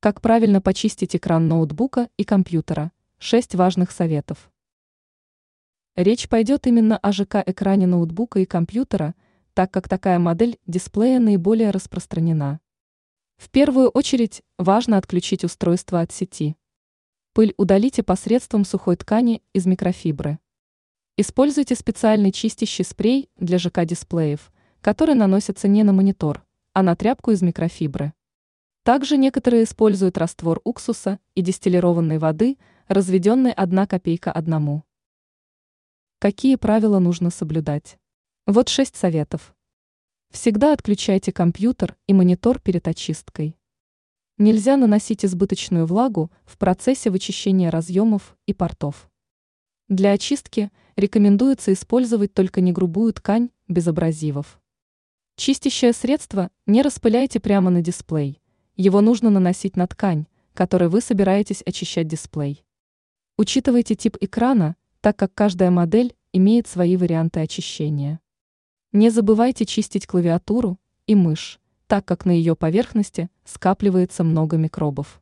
Как правильно почистить экран ноутбука и компьютера? 6 важных советов. Речь пойдет именно о ЖК-экране ноутбука и компьютера, так как такая модель дисплея наиболее распространена. В первую очередь важно отключить устройство от сети. Пыль удалите посредством сухой ткани из микрофибры. Используйте специальный чистящий спрей для ЖК-дисплеев, который наносится не на монитор, а на тряпку из микрофибры. Также некоторые используют раствор уксуса и дистиллированной воды, разведенной одна копейка одному. Какие правила нужно соблюдать? Вот шесть советов. Всегда отключайте компьютер и монитор перед очисткой. Нельзя наносить избыточную влагу в процессе вычищения разъемов и портов. Для очистки рекомендуется использовать только негрубую ткань без абразивов. Чистящее средство не распыляйте прямо на дисплей – его нужно наносить на ткань, которой вы собираетесь очищать дисплей. Учитывайте тип экрана, так как каждая модель имеет свои варианты очищения. Не забывайте чистить клавиатуру и мышь, так как на ее поверхности скапливается много микробов.